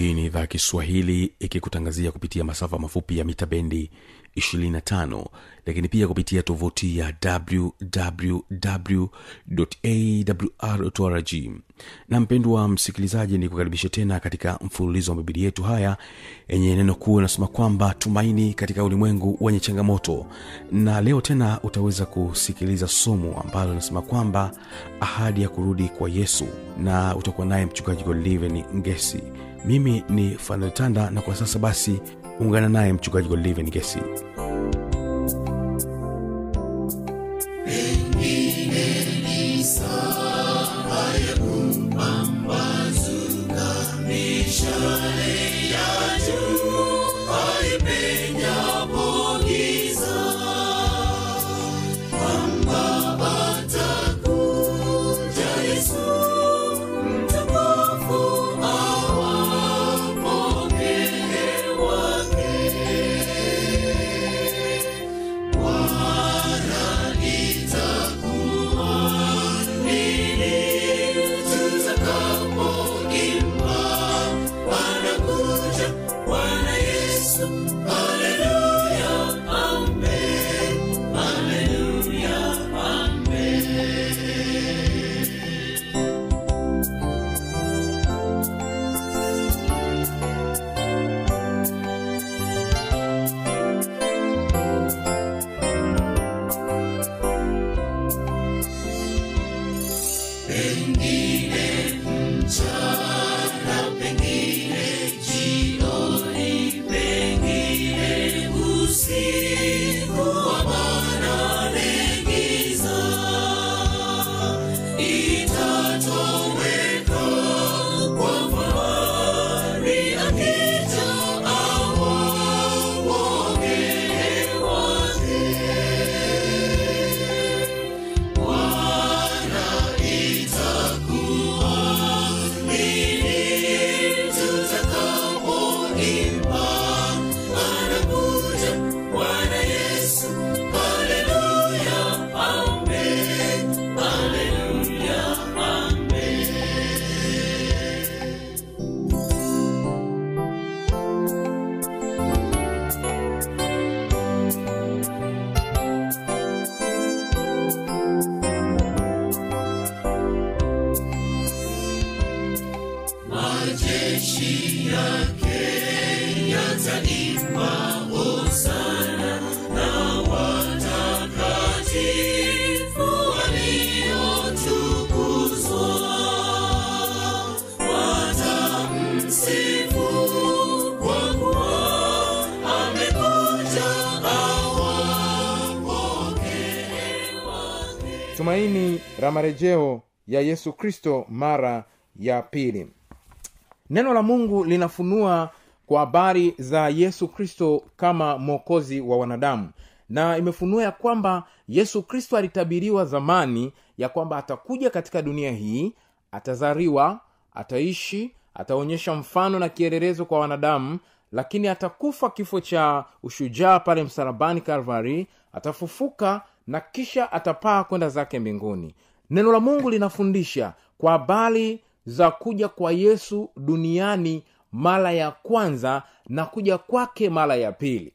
hii ni idhaa kiswahili ikikutangazia kupitia masafa mafupi ya mita bendi 25 lakini pia kupitia tovuti ya wwwawrrg na mpendwa msikilizaji ni kukaribisha tena katika mfululizo wa mabili yetu haya yenye neno kuu inasema kwamba tumaini katika ulimwengu wenye changamoto. Na leo tena utaweza kusikiliza somo ambalo linasema kwamba ahadi ya kurudi kwa yesu. Na utakuwa naye mchungaji godliven ngesi mimi ni faneltanda na kwa sasa basi ungana naye mchungaji livin gesi tumaini marejeo ya yesu kristo mara ya pili. Neno la mungu linafunua kwa habari za yesu kristo kama mwokozi wa wanadamu. Na imefunua ya kwamba yesu kristo alitabiriwa zamani ya kwamba atakuja katika dunia hii atazariwa ataishi ataonyesha mfano na kielelezo kwa wanadamu lakini atakufa kifo cha ushujaa pale msalabani kalvari atafufuka na kisha atapaa kwenda zake mbinguni neno la mungu linafundisha kwa habari za kuja kwa yesu duniani mara ya kwanza na kuja kwake mara ya pili.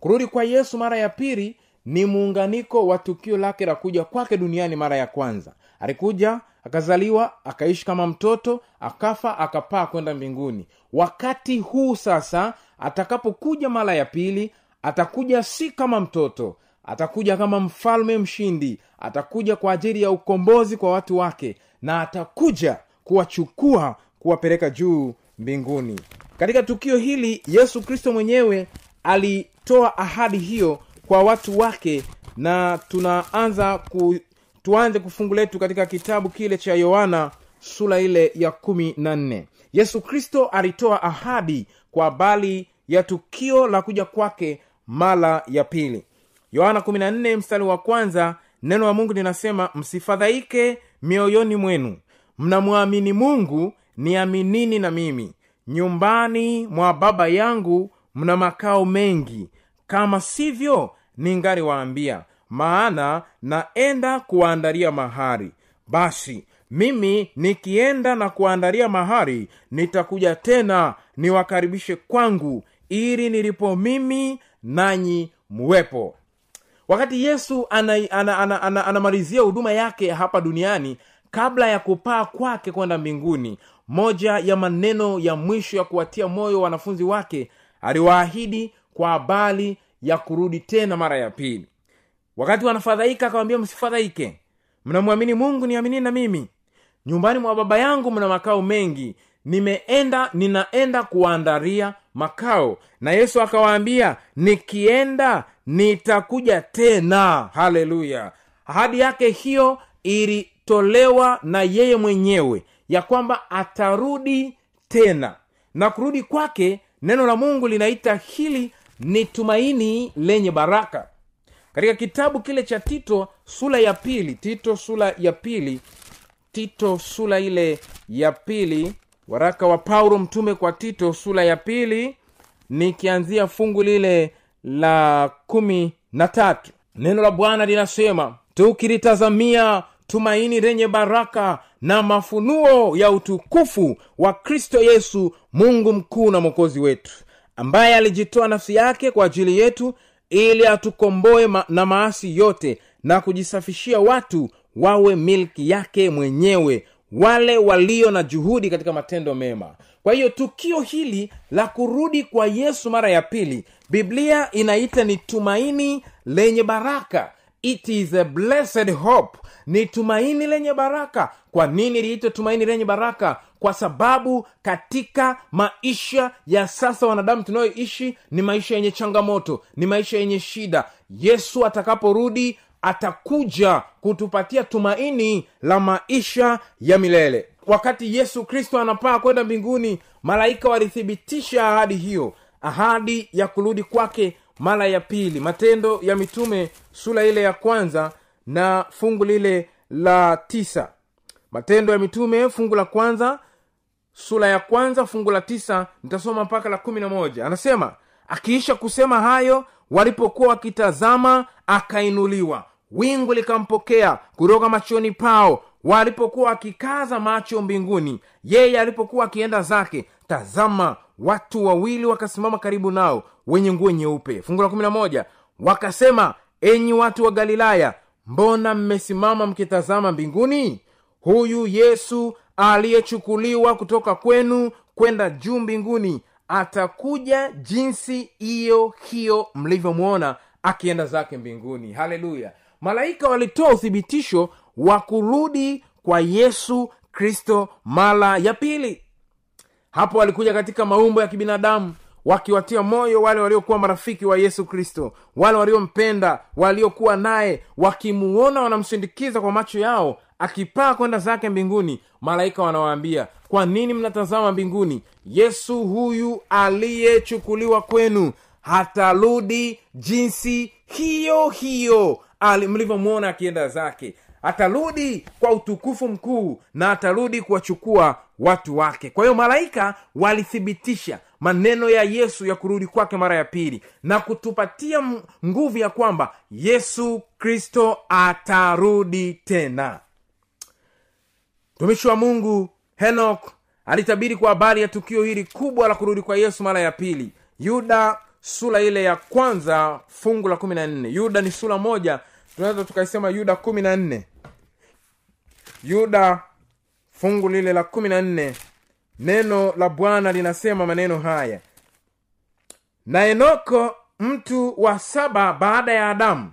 Kurudi kwa yesu mara ya pili ni muunganiko wa tukio lake la kuja kwake duniani mara ya kwanza. Alikuja akazaliwa akaishi kama mtoto akafa akapaa kwenda mbinguni. Wakati huu sasa atakapokuja mara ya pili atakuja si kama mtoto atakuja kama mfalme mshindi atakuja kwa ajili ya ukombozi kwa watu wake na atakuja kuwachukua kuwapeleka juu mbinguni. Katika tukio hili yesu kristo mwenyewe alitoa ahadi hiyo kwa watu wake na tunaanza ku, tuanze kufungu letu katika kitabu kile cha yohana sura ile ya kumi na nne. Yesu kristo alitoa ahadi kwa habari ya tukio la kuja kwake mara ya pili yohana 14 mstari wa kwanza neno la mungu linasema msifadhaike mioyoni mwenu. Mnamwamini mungu niaminini na mimi. Nyumbani mwa baba yangu mna makao mengi. Kama sivyo ningaliwaambia maana naenda kuwaandalia mahari. Basi mimi nikienda na kuandalia mahari nitakuja tena niwakaribishe kwangu ili nilipo mimi nanyi muwepo wakati yesu anamalizia ana, ana, ana, ana, ana huduma yake hapa duniani kabla ya kupaa kwake kwenda mbinguni moja ya maneno ya mwisho ya kuwatia moyo wanafunzi wake aliwaahidi kwa habari ya kurudi tena mara ya pili. Wakati wanafadhaika akawambia msifadhaike. Mnamwamini mungu niamini na mimi. Nyumbani mwa baba yangu mna makao mengi. Nimeenda ninaenda kuwaandaria makao. Na yesu akawaambia nikienda nitakuja tena. Haleluya. Ahadi yake hiyo ilitolewa na yeye mwenyewe ya kwamba atarudi tena. Na kurudi kwake neno la mungu linaita hili ni tumaini lenye baraka. Katika kitabu kile cha tito sura ya pili tito sura ya pili tito sura ile ya pili waraka wa paulo mtume kwa tito sura ya pili nikianzia fungu lile la kumi na tatu. Neno la bwana linasema tukilitazamia tumaini lenye baraka na mafunuo ya utukufu wa kristo yesu mungu mkuu na mwokozi wetu ambaye alijitoa nafsi yake kwa ajili yetu ili atukomboe ma- na maasi yote na kujisafishia watu wawe milki yake mwenyewe wale walio na juhudi katika matendo mema. Kwa hiyo tukio hili la kurudi kwa yesu mara ya pili biblia inaita ni tumaini lenye baraka. It is a blessed hope. Ni tumaini lenye baraka. Kwa nini liitwe tumaini lenye baraka? Kwa sababu katika maisha ya sasa wanadamu tunayoishi ni maisha yenye changamoto ni maisha yenye shida. Yesu atakaporudi atakuja kutupatia tumaini la maisha ya milele. Wakati yesu kristo anapaa kwenda mbinguni malaika walithibitisha ahadi hiyo ahadi ya kurudi kwake mara ya pili. Matendo ya mitume sura ile ya kwanza na fungu lile la tisa. Matendo ya mitume fungu la kwanza sura ya kwanza fungu la tisa nitasoma mpaka la kumi na moja. Anasema akiisha kusema hayo walipokuwa wakitazama akainuliwa. Wingu likampokea kutoka machoni pao. Walipokuwa wakikaza macho mbinguni yeye alipokuwa akienda zake tazama watu wawili wakasimama karibu nao wenye nguo nyeupe. Fungu la kumi na moja. Wakasema enyi watu wa galilaya mbona mmesimama mkitazama mbinguni? Huyu yesu aliyechukuliwa kutoka kwenu kwenda juu mbinguni atakuja jinsi hiyo hiyo mlivyomwona akienda zake mbinguni. Haleluya! Malaika walitoa uthibitisho wa kurudi kwa yesu kristo mara ya pili hapo walikuja katika maumbo ya kibinadamu wakiwatia moyo wale waliokuwa marafiki wa yesu kristo wale waliompenda waliokuwa naye wakimuona wanamshindikiza kwa macho yao akipaa kwenda zake mbinguni malaika wanawaambia kwa nini mnatazama mbinguni? Yesu huyu aliyechukuliwa kwenu hatarudi jinsi hiyo hiyo mlivyomwona akienda zake atarudi kwa utukufu mkuu na atarudi kuwachukua watu wake. Kwa hiyo malaika walithibitisha maneno ya yesu ya kurudi kwake mara ya pili na kutupatia nguvu ya kwamba yesu kristo atarudi tena. Mtumishi wa mungu henok alitabiri kwa habari ya tukio hili kubwa la kurudi kwa yesu mara ya pili. Yuda sura ile ya kwanza fungu la kumi na nne. Yuda ni sura moja tunaweza tukaisema yuda kumi na nne yuda fungu lile la kumi na nne. Neno la bwana linasema maneno haya. Na enoko mtu wa saba baada ya adamu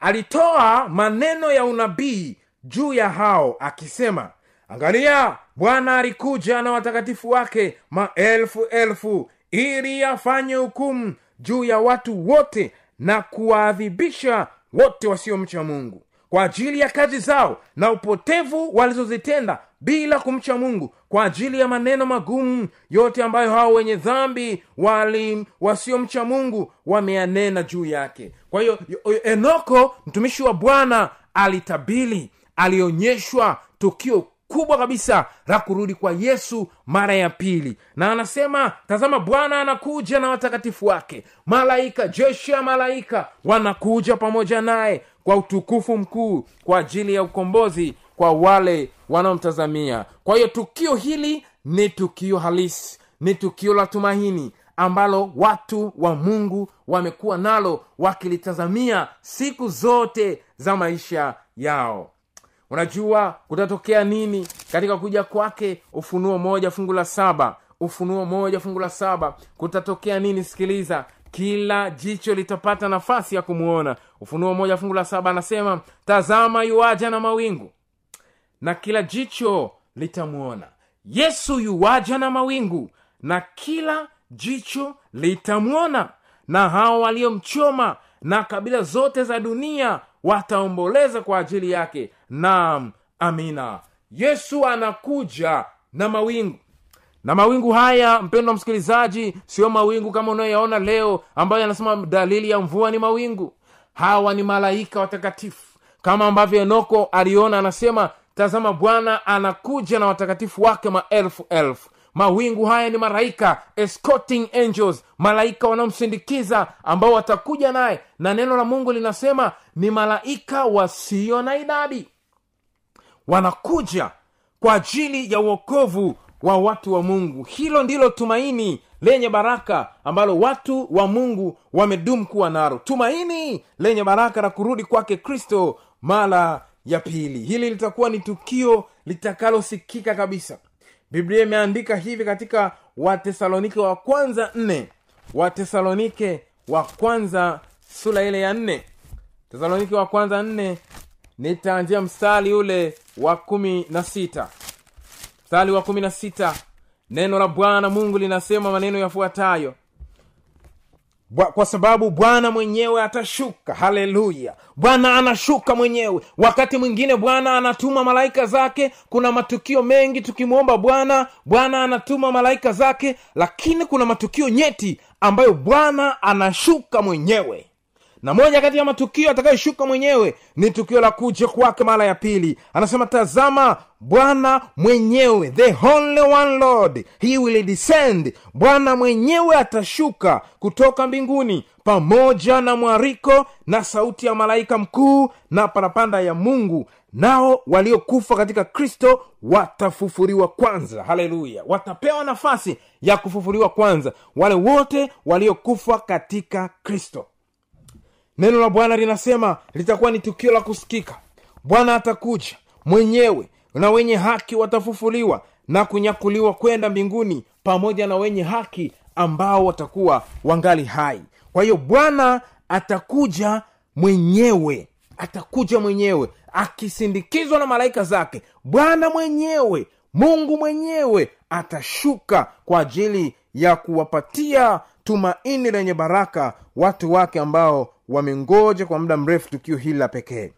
alitoa maneno ya unabii juu ya hao akisema angalia bwana alikuja na watakatifu wake maelfu elfu ili afanye hukumu juu ya watu wote na kuwaadhibisha wote wasiomcha mungu kwa ajili ya kazi zao na upotevu walizozitenda bila kumcha mungu kwa ajili ya maneno magumu yote ambayo hao wenye dhambi wali wasiomcha mungu wameyanena juu yake. Kwa hiyo yo- enoko mtumishi wa bwana alitabili alionyeshwa tukio kubwa kabisa la kurudi kwa yesu mara ya pili. Na anasema tazama bwana anakuja na watakatifu wake. Malaika jeshi ya malaika wanakuja pamoja naye kwa utukufu mkuu kwa ajili ya ukombozi kwa wale wanaomtazamia. Kwa hiyo tukio hili ni tukio halisi ni tukio la tumaini ambalo watu wa mungu wamekuwa nalo wakilitazamia siku zote za maisha yao. Unajua kutatokea nini katika kuja kwake? Ufunuo moja fungu la saba ufunuo moja fungu la saba. Kutatokea nini? Sikiliza kila jicho litapata nafasi ya kumwona ufunuo moja fungu la saba anasema tazama yuwaja na mawingu na kila jicho litamwona yesu yuwaja na mawingu na kila jicho litamwona na hao waliomchoma na kabila zote za dunia wataomboleza kwa ajili yake. Naam amina. Yesu anakuja na mawingu na mawingu haya mpendwa msikilizaji sio mawingu kama unayoyaona leo ambayo yanasema dalili ya mvua ni mawingu. Hawa ni malaika watakatifu. Kama ambavyo enoko aliona anasema tazama bwana anakuja na watakatifu wake maelfu elfu. Mawingu haya ni malaika escorting angels malaika wanaomsindikiza ambao watakuja naye. Na neno la mungu linasema ni malaika wasio na idadi. Wanakuja kwa ajili ya uokovu wa watu wa mungu. Hilo ndilo tumaini lenye baraka ambalo watu wa mungu wamedumu kuwa nalo. Tumaini lenye baraka la kurudi kwake kristo mara ya pili. Hili litakuwa ni tukio litakalosikika kabisa. Biblia imeandika hivi katika watesalonike wa kwanza nne. Watesalonike wa kwanza sura ile ya nne. Tesalonike wa kwanza nne nitaanzia mstari ule wa kumi na sita mstari wa kumi na sita. Neno la bwana mungu linasema maneno yafuatayo. Kwa sababu bwana mwenyewe atashuka. Haleluya. Bwana anashuka mwenyewe. Wakati mwingine bwana anatuma malaika zake. Kuna matukio mengi tukimwomba bwana bwana anatuma malaika zake lakini kuna matukio nyeti ambayo bwana anashuka mwenyewe na moja kati ya matukio atakayoshuka mwenyewe ni tukio la kuja kwake mara ya pili. Anasema tazama bwana mwenyewe the only one lord he will descend. Bwana mwenyewe atashuka kutoka mbinguni pamoja na mwariko na sauti ya malaika mkuu na parapanda ya mungu. Nao waliokufa katika kristo watafufuriwa kwanza. Haleluya! Watapewa nafasi ya kufufuriwa kwanza wale wote waliokufa katika kristo neno la bwana linasema litakuwa ni tukio la kusikika. Bwana atakuja mwenyewe na wenye haki watafufuliwa na kunyakuliwa kwenda mbinguni pamoja na wenye haki ambao watakuwa wangali hai. Kwa hiyo bwana atakuja mwenyewe atakuja mwenyewe akisindikizwa na malaika zake. Bwana mwenyewe mungu mwenyewe atashuka kwa ajili ya kuwapatia tumaini lenye baraka watu wake ambao wamengoja kwa muda mrefu tukio hili la pekee.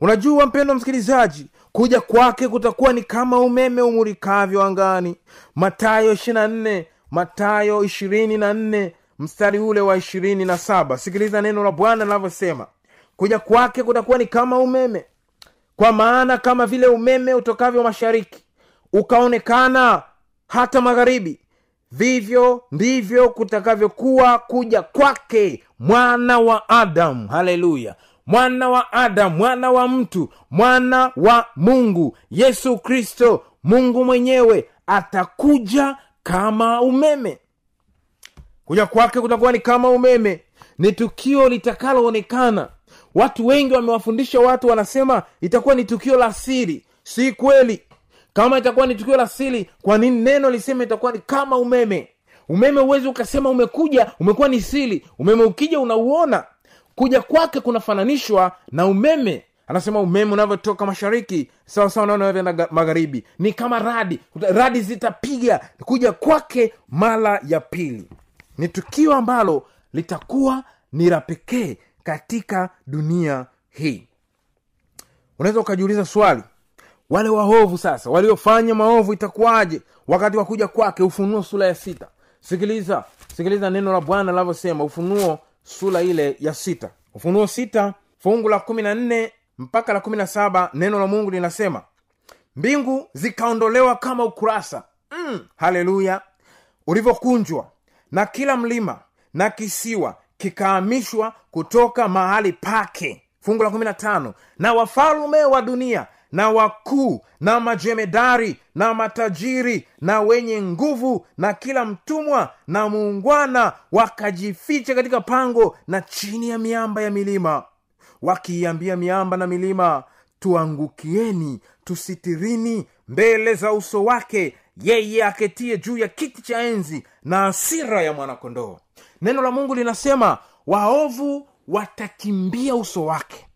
Unajua mpendo msikilizaji kuja kwake kutakuwa ni kama umeme umurikavyo angani. Matayo ishirina nne matayo ishirini na nne mstari ule wa ishirini na saba. Sikiliza neno la bwana linavyosema. Kuja kwake kutakuwa ni kama umeme. Kwa maana kama vile umeme utokavyo mashariki ukaonekana hata magharibi vivyo ndivyo kutakavyokuwa kuja kwake mwana wa adamu. Haleluya. Mwana wa adamu mwana wa mtu mwana wa mungu. Yesu kristo mungu mwenyewe atakuja kama umeme. Kuja kwake kutakuwa ni kama umeme. Ni tukio litakaloonekana. Watu wengi wamewafundisha watu wanasema itakuwa ni tukio la siri. Si kweli kama itakuwa ni tukio la siri kwa nini neno lisema itakuwa ni kama umeme? Umeme huwezi ukasema umekuja umekuwa ni siri. Umeme ukija unauona kuja kwake kunafananishwa na umeme. Anasema umeme unavyotoka mashariki sawa sawa magharibi. Ni kama radi. Radi zitapiga kuja kwake mara ya pili. Ni tukio ambalo litakuwa ni la pekee katika dunia hii. Unaweza ukajiuliza swali wale waovu sasa waliofanya maovu itakuwaje? Wakati wa kuja kwake ufunuo sura ya sita. Sikiliza sikiliza neno la bwana linavyosema ufunuo sura ile ya sita. Ufunuo sita fungu la kumi na nne mpaka la kumi na saba neno la mungu linasema mbingu zikaondolewa kama ukurasa. Mm, haleluya! Ulivyokunjwa na kila mlima na kisiwa kikahamishwa kutoka mahali pake. Fungu la kumi na tano na wafalume wa dunia na wakuu na majemedari na matajiri na wenye nguvu na kila mtumwa na muungwana wakajificha katika pango na chini ya miamba ya milima. Wakiiambia miamba na milima tuangukieni tusitirini mbele za uso wake yeye aketie juu ya kiti cha enzi na asira ya mwanakondoo. Neno la mungu linasema waovu watakimbia uso wake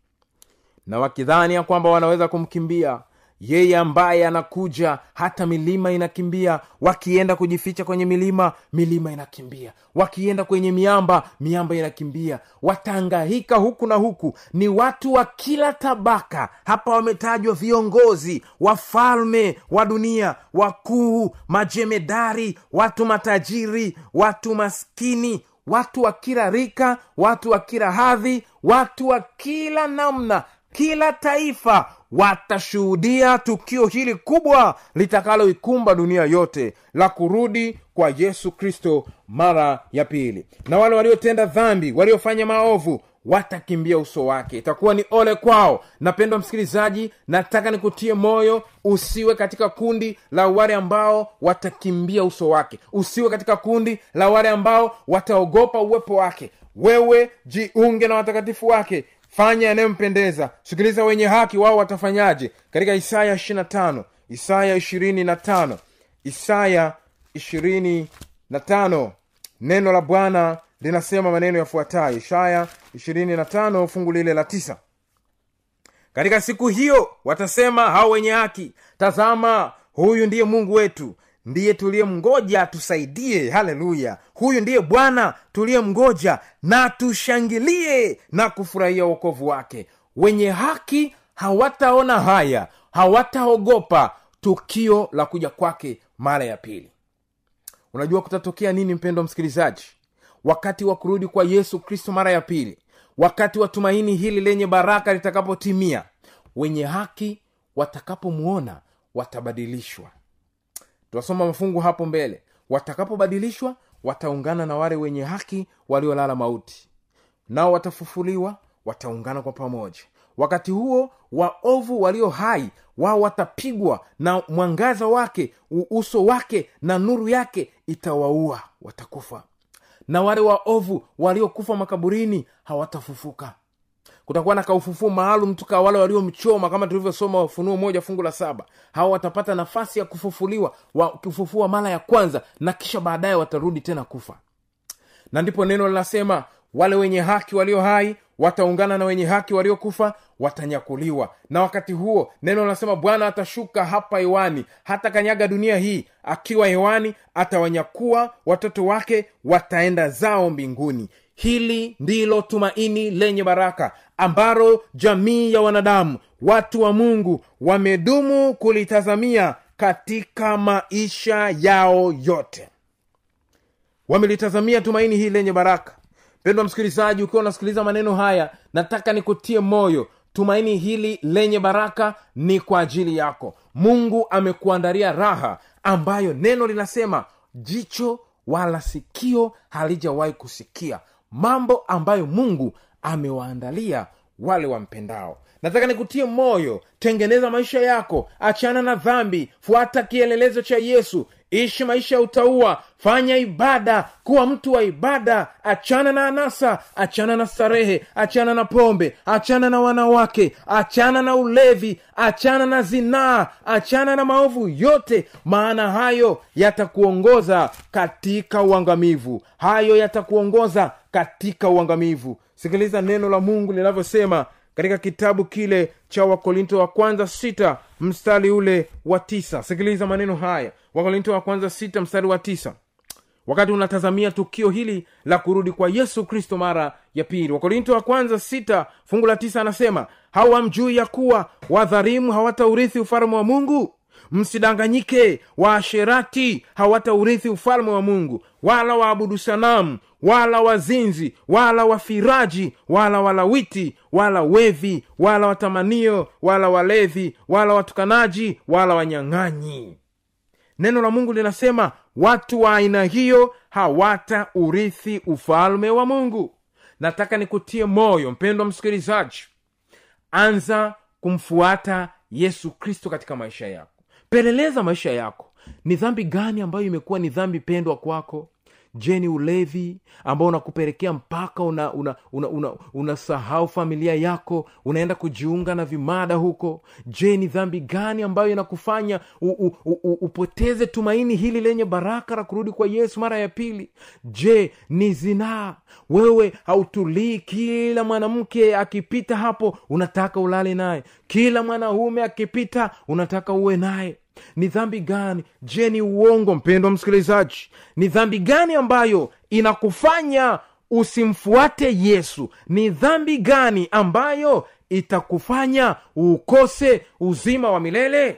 na wakidhani ya kwamba wanaweza kumkimbia. Yeye ambaye anakuja hata milima inakimbia. Wakienda kujificha kwenye milima milima inakimbia. Wakienda kwenye miamba miamba inakimbia. Wataangahika huku na huku. Ni watu wa kila tabaka. Hapa wametajwa viongozi wafalme wa dunia wakuu majemedari watu matajiri watu maskini watu wa kila rika watu wa kila hadhi watu wa kila namna kila taifa watashuhudia tukio hili kubwa litakaloikumba dunia yote la kurudi kwa yesu kristo mara ya pili. Na wale waliotenda dhambi waliofanya maovu watakimbia uso wake. Itakuwa ni ole kwao. Napendwa msikilizaji nataka nikutie moyo usiwe katika kundi la wale ambao watakimbia uso wake. Usiwe katika kundi la wale ambao wataogopa uwepo wake. Wewe jiunge na watakatifu wake fanya yanayompendeza. Sikiliza wenye haki wao watafanyaje? Katika isaya 25 isaya 25 isaya 25 neno la bwana linasema maneno yafuatayo. Isaya 25 fungu lile la tisa. Katika siku hiyo watasema hao wenye haki tazama huyu ndiye mungu wetu ndiye tuliyemngoja tusaidie haleluya! Huyu ndiye bwana tuliyemngoja na tushangilie na kufurahia uokovu wake. Wenye haki hawataona haya hawataogopa tukio la kuja kwake mara ya pili. Unajua kutatokea nini mpendo msikilizaji? Wakati wa kurudi kwa yesu kristo mara ya pili wakati wa tumaini hili lenye baraka litakapotimia wenye haki watakapomwona watabadilishwa tunasoma mafungu hapo mbele. Watakapobadilishwa wataungana na wale wenye haki waliolala mauti. Nao watafufuliwa wataungana kwa pamoja. Wakati huo waovu walio hai wao watapigwa na mwangaza wake uso wake na nuru yake itawaua watakufa. Na wale waovu waliokufa makaburini hawatafufuka kutakuwa na kaufufuo maalum tu wale waliomchoma kama tulivyosoma ufunuo moja fungu la saba. Hawa watapata nafasi ya kufufuliwa wakifufua mara ya kwanza na kisha baadaye watarudi tena kufa. Na ndipo neno linasema wale wenye haki walio hai wataungana na wenye haki waliokufa watanyakuliwa. Na wakati huo neno linasema bwana atashuka hapa hewani hata kanyaga dunia hii. Akiwa hewani atawanyakua watoto wake wataenda zao mbinguni. Hili ndilo tumaini lenye baraka ambalo jamii ya wanadamu watu wa mungu wamedumu kulitazamia katika maisha yao yote. Wamelitazamia tumaini hili lenye baraka. Mpendwa msikilizaji ukiwa unasikiliza maneno haya nataka nikutie moyo. Tumaini hili lenye baraka ni kwa ajili yako. Mungu amekuandalia raha ambayo neno linasema jicho wala sikio halijawahi kusikia. Mambo ambayo mungu amewaandalia wale wampendao. Nataka nikutie moyo tengeneza maisha yako achana na dhambi fuata kielelezo cha yesu ishi maisha ya utaua fanya ibada kuwa mtu wa ibada achana na anasa achana na starehe achana na pombe achana na wanawake achana na ulevi achana na zinaa achana na maovu yote maana hayo yatakuongoza katika uangamivu. Hayo yatakuongoza katika uangamivu sikiliza neno la mungu linavyosema katika kitabu kile cha wakorinto wa kwanza sita mstari ule wa tisa. Sikiliza maneno haya. Wakorinto wa kwanza sita mstari wa tisa. Wakati unatazamia tukio hili la kurudi kwa yesu kristo mara ya pili. Wakorinto wa kwanza sita fungu la tisa anasema hawamjui ya kuwa wadharimu hawataurithi ufalme wa mungu msidanganyike waasherati hawataurithi ufalme wa mungu wala waabudu sanamu wala wazinzi wala wafiraji wala walawiti wala wevi wala watamanio wala walevi wala watukanaji wala wanyang'anyi. Neno la mungu linasema watu wa aina hiyo hawataurithi ufalme wa mungu. Nataka nikutie moyo mpendwa msikilizaji. Anza kumfuata yesu kristo katika maisha yako peleleza maisha yako. Ni dhambi gani ambayo imekuwa ni dhambi pendwa kwako je ni ulevi ambao unakupelekea mpaka unasahau una, una, una, una familia yako unaenda kujiunga na vimada huko? Je ni dhambi gani ambayo inakufanya u, u, u, upoteze tumaini hili lenye baraka la kurudi kwa yesu mara ya pili? Je ni zinaa? Wewe hautulii kila mwanamke akipita hapo unataka ulale naye. Kila mwanaume akipita unataka uwe naye ni dhambi gani? Je ni uongo mpendwa msikilizaji? Ni dhambi gani ambayo inakufanya usimfuate yesu? Ni dhambi gani ambayo itakufanya ukose uzima wa milele?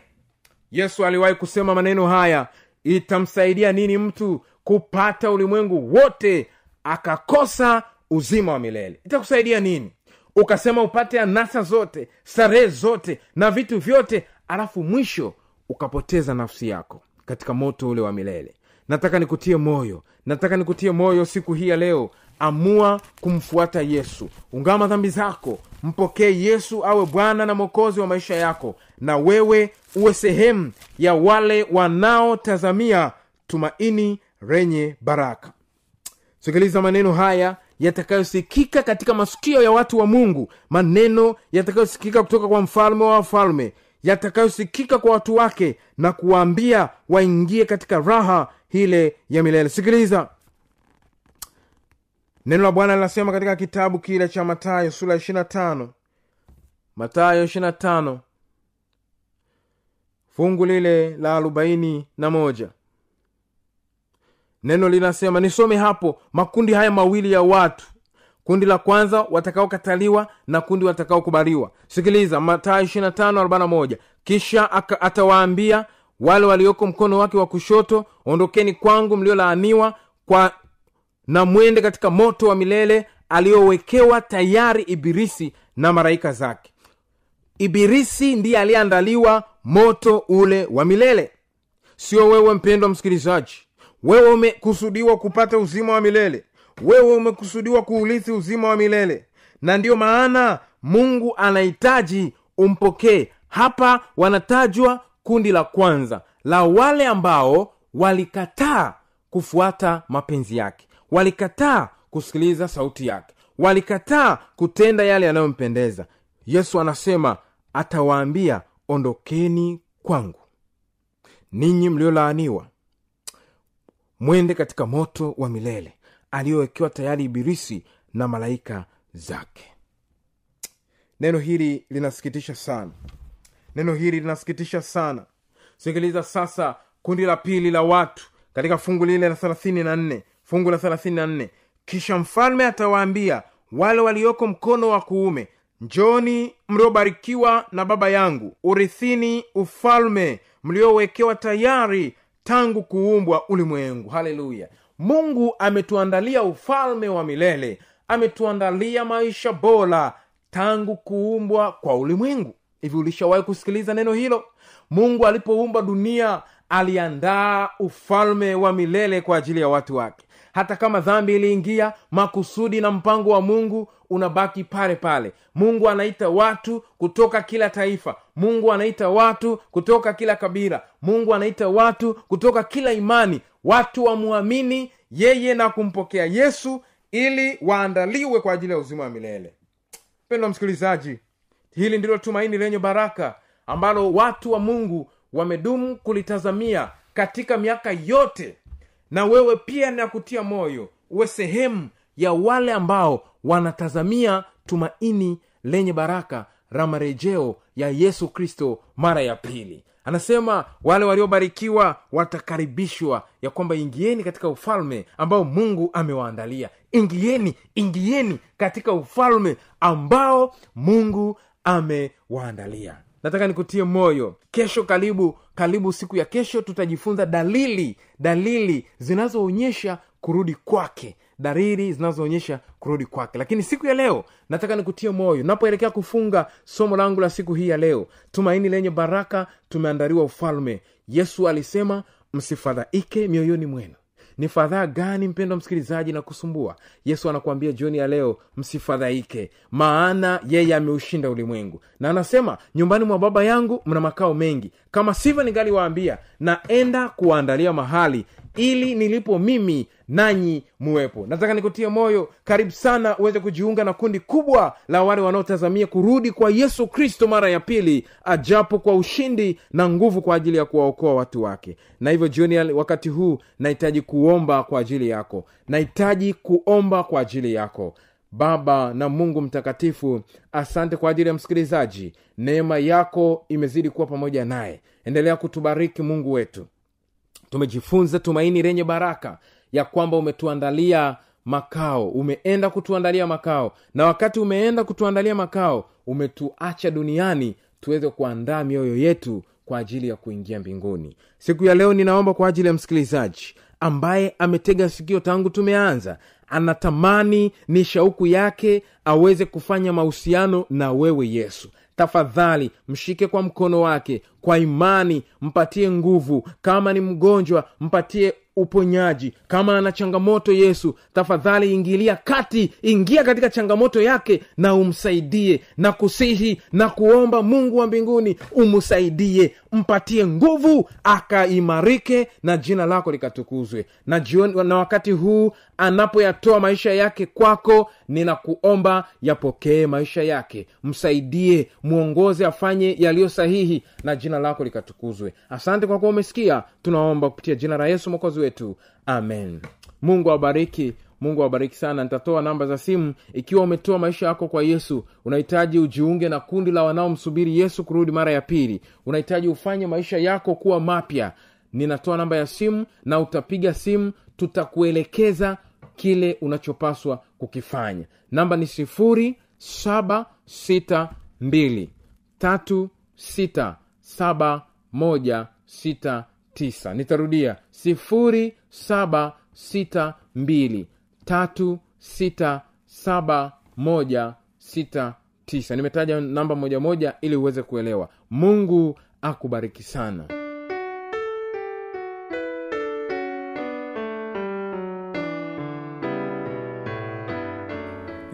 Yesu aliwahi kusema maneno haya itamsaidia nini mtu kupata ulimwengu wote akakosa uzima wa milele? Itakusaidia nini? Ukasema upate anasa zote starehe zote na vitu vyote alafu mwisho ukapoteza nafsi yako katika moto ule wa milele. Nataka nikutie moyo nataka nikutie moyo siku hii ya leo. Amua kumfuata yesu. Ungama dhambi zako mpokee yesu awe bwana na mwokozi wa maisha yako na wewe uwe sehemu ya wale wanaotazamia tumaini lenye baraka. Sikiliza maneno haya yatakayosikika katika masikio ya watu wa mungu maneno yatakayosikika kutoka kwa mfalme wa wafalme yatakayosikika kwa watu wake na kuwaambia waingie katika raha ile ya milele. Sikiliza. Neno la bwana linasema katika kitabu kile cha matayo sura ishirina tano. Matayo ishirina tano. Fungu lile la arobaini na moja. Neno linasema nisome hapo makundi haya mawili ya watu kundi la kwanza watakaokataliwa na kundi watakaokubaliwa. Sikiliza matayo 25:41 kisha atawaambia wale walioko mkono wake wa kushoto ondokeni kwangu mliolaaniwa kwa na mwende katika moto wa milele aliyowekewa tayari ibirisi na maraika zake. Ibirisi ndiye aliyeandaliwa moto ule wa milele. Sio wewe mpendwa msikilizaji. Wewe umekusudiwa kupata uzima wa milele wewe umekusudiwa kuulithi uzima wa milele. Na ndiyo maana mungu anahitaji umpokee. Hapa wanatajwa kundi la kwanza la wale ambao walikataa kufuata mapenzi yake walikataa kusikiliza sauti yake walikataa kutenda yale yanayompendeza. Yesu anasema atawaambia ondokeni kwangu ninyi mliolaaniwa mwende katika moto wa milele aliyowekewa tayari ibilisi na malaika zake. Neno hili linasikitisha sana. Neno hili linasikitisha sana. Sikiliza sasa kundi la pili la watu katika fungu lile la thelathini na nne. Fungu la thelathini na nne. Kisha mfalme atawaambia wale walioko mkono wa kuume njoni mliobarikiwa na baba yangu urithini ufalme mliowekewa tayari tangu kuumbwa ulimwengu. Haleluya mungu ametuandalia ufalme wa milele ametuandalia maisha bora tangu kuumbwa kwa ulimwengu. Hivi ulishawahi kusikiliza neno hilo? Mungu alipoumba dunia aliandaa ufalme wa milele kwa ajili ya watu wake. Hata kama dhambi iliingia makusudi na mpango wa mungu unabaki pale pale. Mungu anaita watu kutoka kila taifa. Mungu anaita watu kutoka kila kabila. Mungu anaita watu kutoka kila imani watu wamwamini yeye na kumpokea yesu ili waandaliwe kwa ajili ya uzima wa milele. Mpendwa msikilizaji hili ndilo tumaini lenye baraka ambalo watu wa mungu wamedumu kulitazamia katika miaka yote. Na wewe pia nakutia moyo uwe sehemu ya wale ambao wanatazamia tumaini lenye baraka la marejeo ya yesu kristo mara ya pili anasema wale waliobarikiwa watakaribishwa ya kwamba ingieni katika ufalme ambao mungu amewaandalia. Ingieni ingieni katika ufalme ambao mungu amewaandalia. Nataka nikutie moyo. Kesho karibu karibu siku ya kesho tutajifunza dalili dalili zinazoonyesha kurudi kwake dalili zinazoonyesha kurudi kwake. Lakini siku ya leo nataka nikutie moyo. Napoelekea kufunga somo langu la siku hii ya leo tumaini lenye baraka tumeandaliwa ufalme. Yesu alisema msifadhaike mioyoni mwenu. Ni fadhaa gani mpendo msikilizaji na kusumbua? Yesu anakuambia jioni ya leo msifadhaike maana yeye ameushinda ulimwengu. Na anasema nyumbani mwa baba yangu mna makao mengi. Kama sivyo ningaliwaambia naenda kuwaandalia mahali ili nilipo mimi nanyi muwepo. Nataka nikutie moyo karibu sana uweze kujiunga na kundi kubwa la wale wanaotazamia kurudi kwa yesu kristo mara ya pili ajapo kwa ushindi na nguvu kwa ajili ya kuwaokoa watu wake. Na hivyo jioni wakati huu nahitaji kuomba kwa ajili yako. Nahitaji kuomba kwa ajili yako. Baba na mungu mtakatifu asante kwa ajili ya msikilizaji. Neema yako imezidi kuwa pamoja naye. Endelea kutubariki mungu wetu tumejifunza tumaini lenye baraka ya kwamba umetuandalia makao umeenda kutuandalia makao. Na wakati umeenda kutuandalia makao umetuacha duniani tuweze kuandaa mioyo yetu kwa ajili ya kuingia mbinguni. Siku ya leo ninaomba kwa ajili ya msikilizaji ambaye ametega sikio tangu tumeanza anatamani ni shauku yake aweze kufanya mahusiano na wewe yesu tafadhali mshike kwa mkono wake. Kwa imani mpatie nguvu. Kama ni mgonjwa mpatie uponyaji. Kama ana changamoto yesu tafadhali ingilia kati. Ingia katika changamoto yake na umsaidie. Na kusihi na kuomba mungu wa mbinguni umsaidie. Mpatie nguvu akaimarike na jina lako likatukuzwe. Na, na wakati huu anapoyatoa maisha yake kwako ninakuomba yapokee maisha yake. Msaidie mwongoze afanye yaliyo sahihi na jina lako likatukuzwe. Asante kwa kuwa umesikia. Tunaomba kupitia jina la yesu mwokozi wetu. Amen. Mungu awabariki. Mungu awabariki sana. Nitatoa namba za simu. Ikiwa umetoa maisha yako kwa yesu unahitaji ujiunge na kundi la wanaomsubiri yesu kurudi mara ya pili. Unahitaji ufanye maisha yako kuwa mapya. Ninatoa namba ya simu na utapiga simu. Tutakuelekeza kile unachopaswa kukifanya. Namba ni sifuri saba sita mbili tatu sita saba moja sita tisa. Nitarudia sifuri saba sita mbili tatu sita saba moja sita tisa. Nimetaja namba moja moja ili uweze kuelewa. Mungu akubariki sana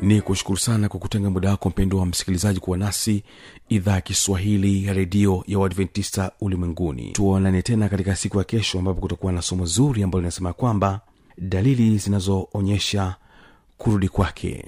ni kushukuru sana kwa kutenga muda wako mpendo wa msikilizaji kuwa nasi idhaa ya kiswahili ya redio ya uadventista ulimwenguni. Tuonane tena katika siku ya kesho ambapo kutakuwa na somo zuri ambalo linasema kwamba dalili zinazoonyesha kurudi kwake